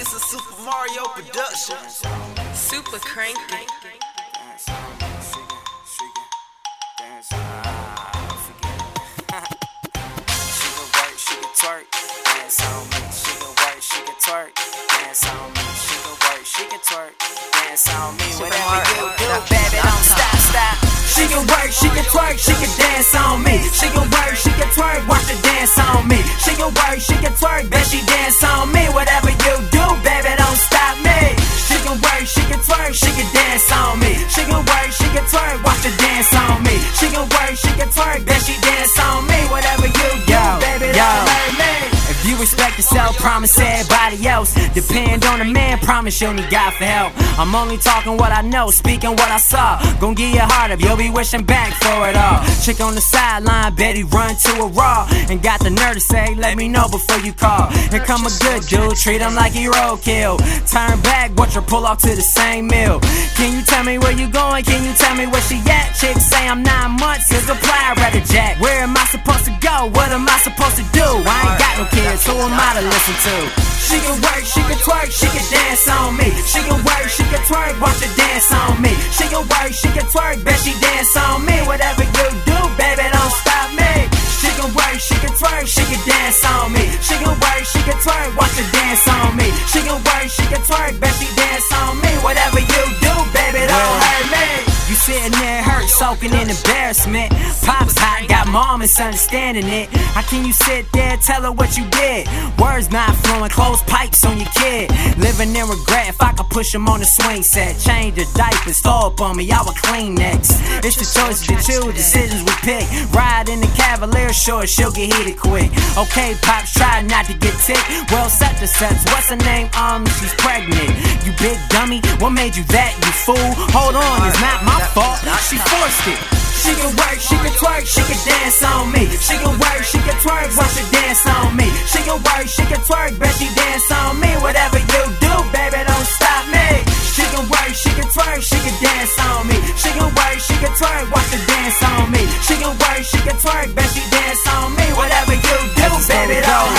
It's a Super Mario production. Super cranky. Dance on me, shake it, shake it, dance on me, forget uh, it. She uh, can work, she can twerk, dance on me. She can work, she can twerk, dance on me. She can work, she can twerk, dance on me. Whatever you do, baby, don't stop, stop. She can work, she can twerk, she can dance on me. She can work, dance on me. She can work, she can twerk, watch her dance on me. She can work, she can twerk, then she dance on me. You respect yourself, promise everybody else. Depend on a man, promise you'll need God for help. I'm only talking what I know, speaking what I saw. Gon' give you a heart if you'll be wishing back for it all. Chick on the sideline, Betty run to a raw. And got the nerve to say, let me know before you call. Here come a good dude, treat him like he roadkill. Turn back, watch her pull off to the same mill. Can you tell me where you going? Can you tell me where she at? Chick say I'm nine months, is a plier rather jack. Where am I supposed to go? What am I supposed to do? I ain't got no kids, who am I to listen to? She can work, she can twerk, she can dance on me. She can work, she can twerk, watch her dance on me. She can work, she can twerk, bet she dance on me. Whatever you do, baby, don't stop me. She can work, she can twerk, she can dance on me. She can work, she can twerk, watch her dance on me. She can work, she can twerk, bet she dance on me. Whatever you do, baby, don't hurt me. You sitting there soaking in embarrassment. Pops hot, got mom misunderstanding it. How can you sit there, tell her what you did? Words not flowing, close pipes on your kid. Living in regret, if I could push him on the swing set. Change the diapers, throw up on me, I would clean next. It's the choices we choose, decisions we pick. Ride in the Cavalier, sure, she'll get heated quick. Okay, Pops, try not to get ticked. Well, set the sets, what's her name? Um, she's pregnant. You big dummy, what made you that, you fool? Hold on, it's not my fault, she forced it. She can work, she can twerk, she can dance on me. She can work, she can twerk, watch her dance on me. She can work, she can twerk, bet she dance on me. Twerk, watch her dance on me. She can work, she can twerk, bet she dance on me. Whatever you do, baby, don't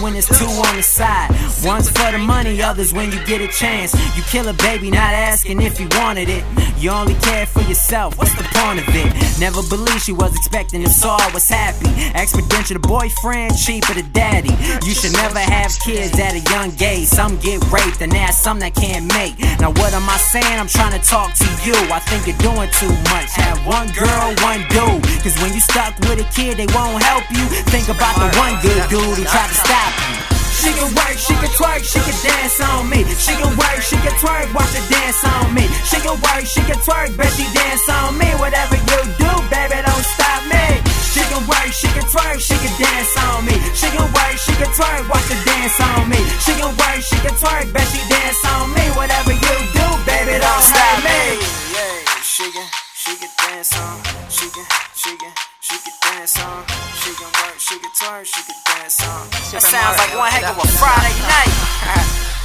when it's two on the side? One's for the money, others when you get a chance. You kill a baby, not asking if you wanted it. You only care for yourself, what's the point of it? Never believed she was expecting, if so, I was happy. Exponential, the boyfriend, cheaper the daddy. You should never have kids at a young age. Some get raped, and there's some that can't make. Now, what am I saying? I'm trying to talk to you. I think you're doing too much. Have one girl, one dude. Cause when you stuck with a kid, they won't help you. Think about the one good dude who tried to stop She can work, she can twerk, she can dance on me. She can work, she can twerk, watch her dance on me. She can work, she can twerk, bet she dance on me. Whatever you do, baby, don't stop me. She can work, she can twerk, she can dance on me. She can work, she can twerk, watch her dance on me. She can work, she can twerk, bet she dance on me. Whatever you do, baby, don't stop me. Yeah, she can, she can dance on, she That sounds like one heck of a Friday night.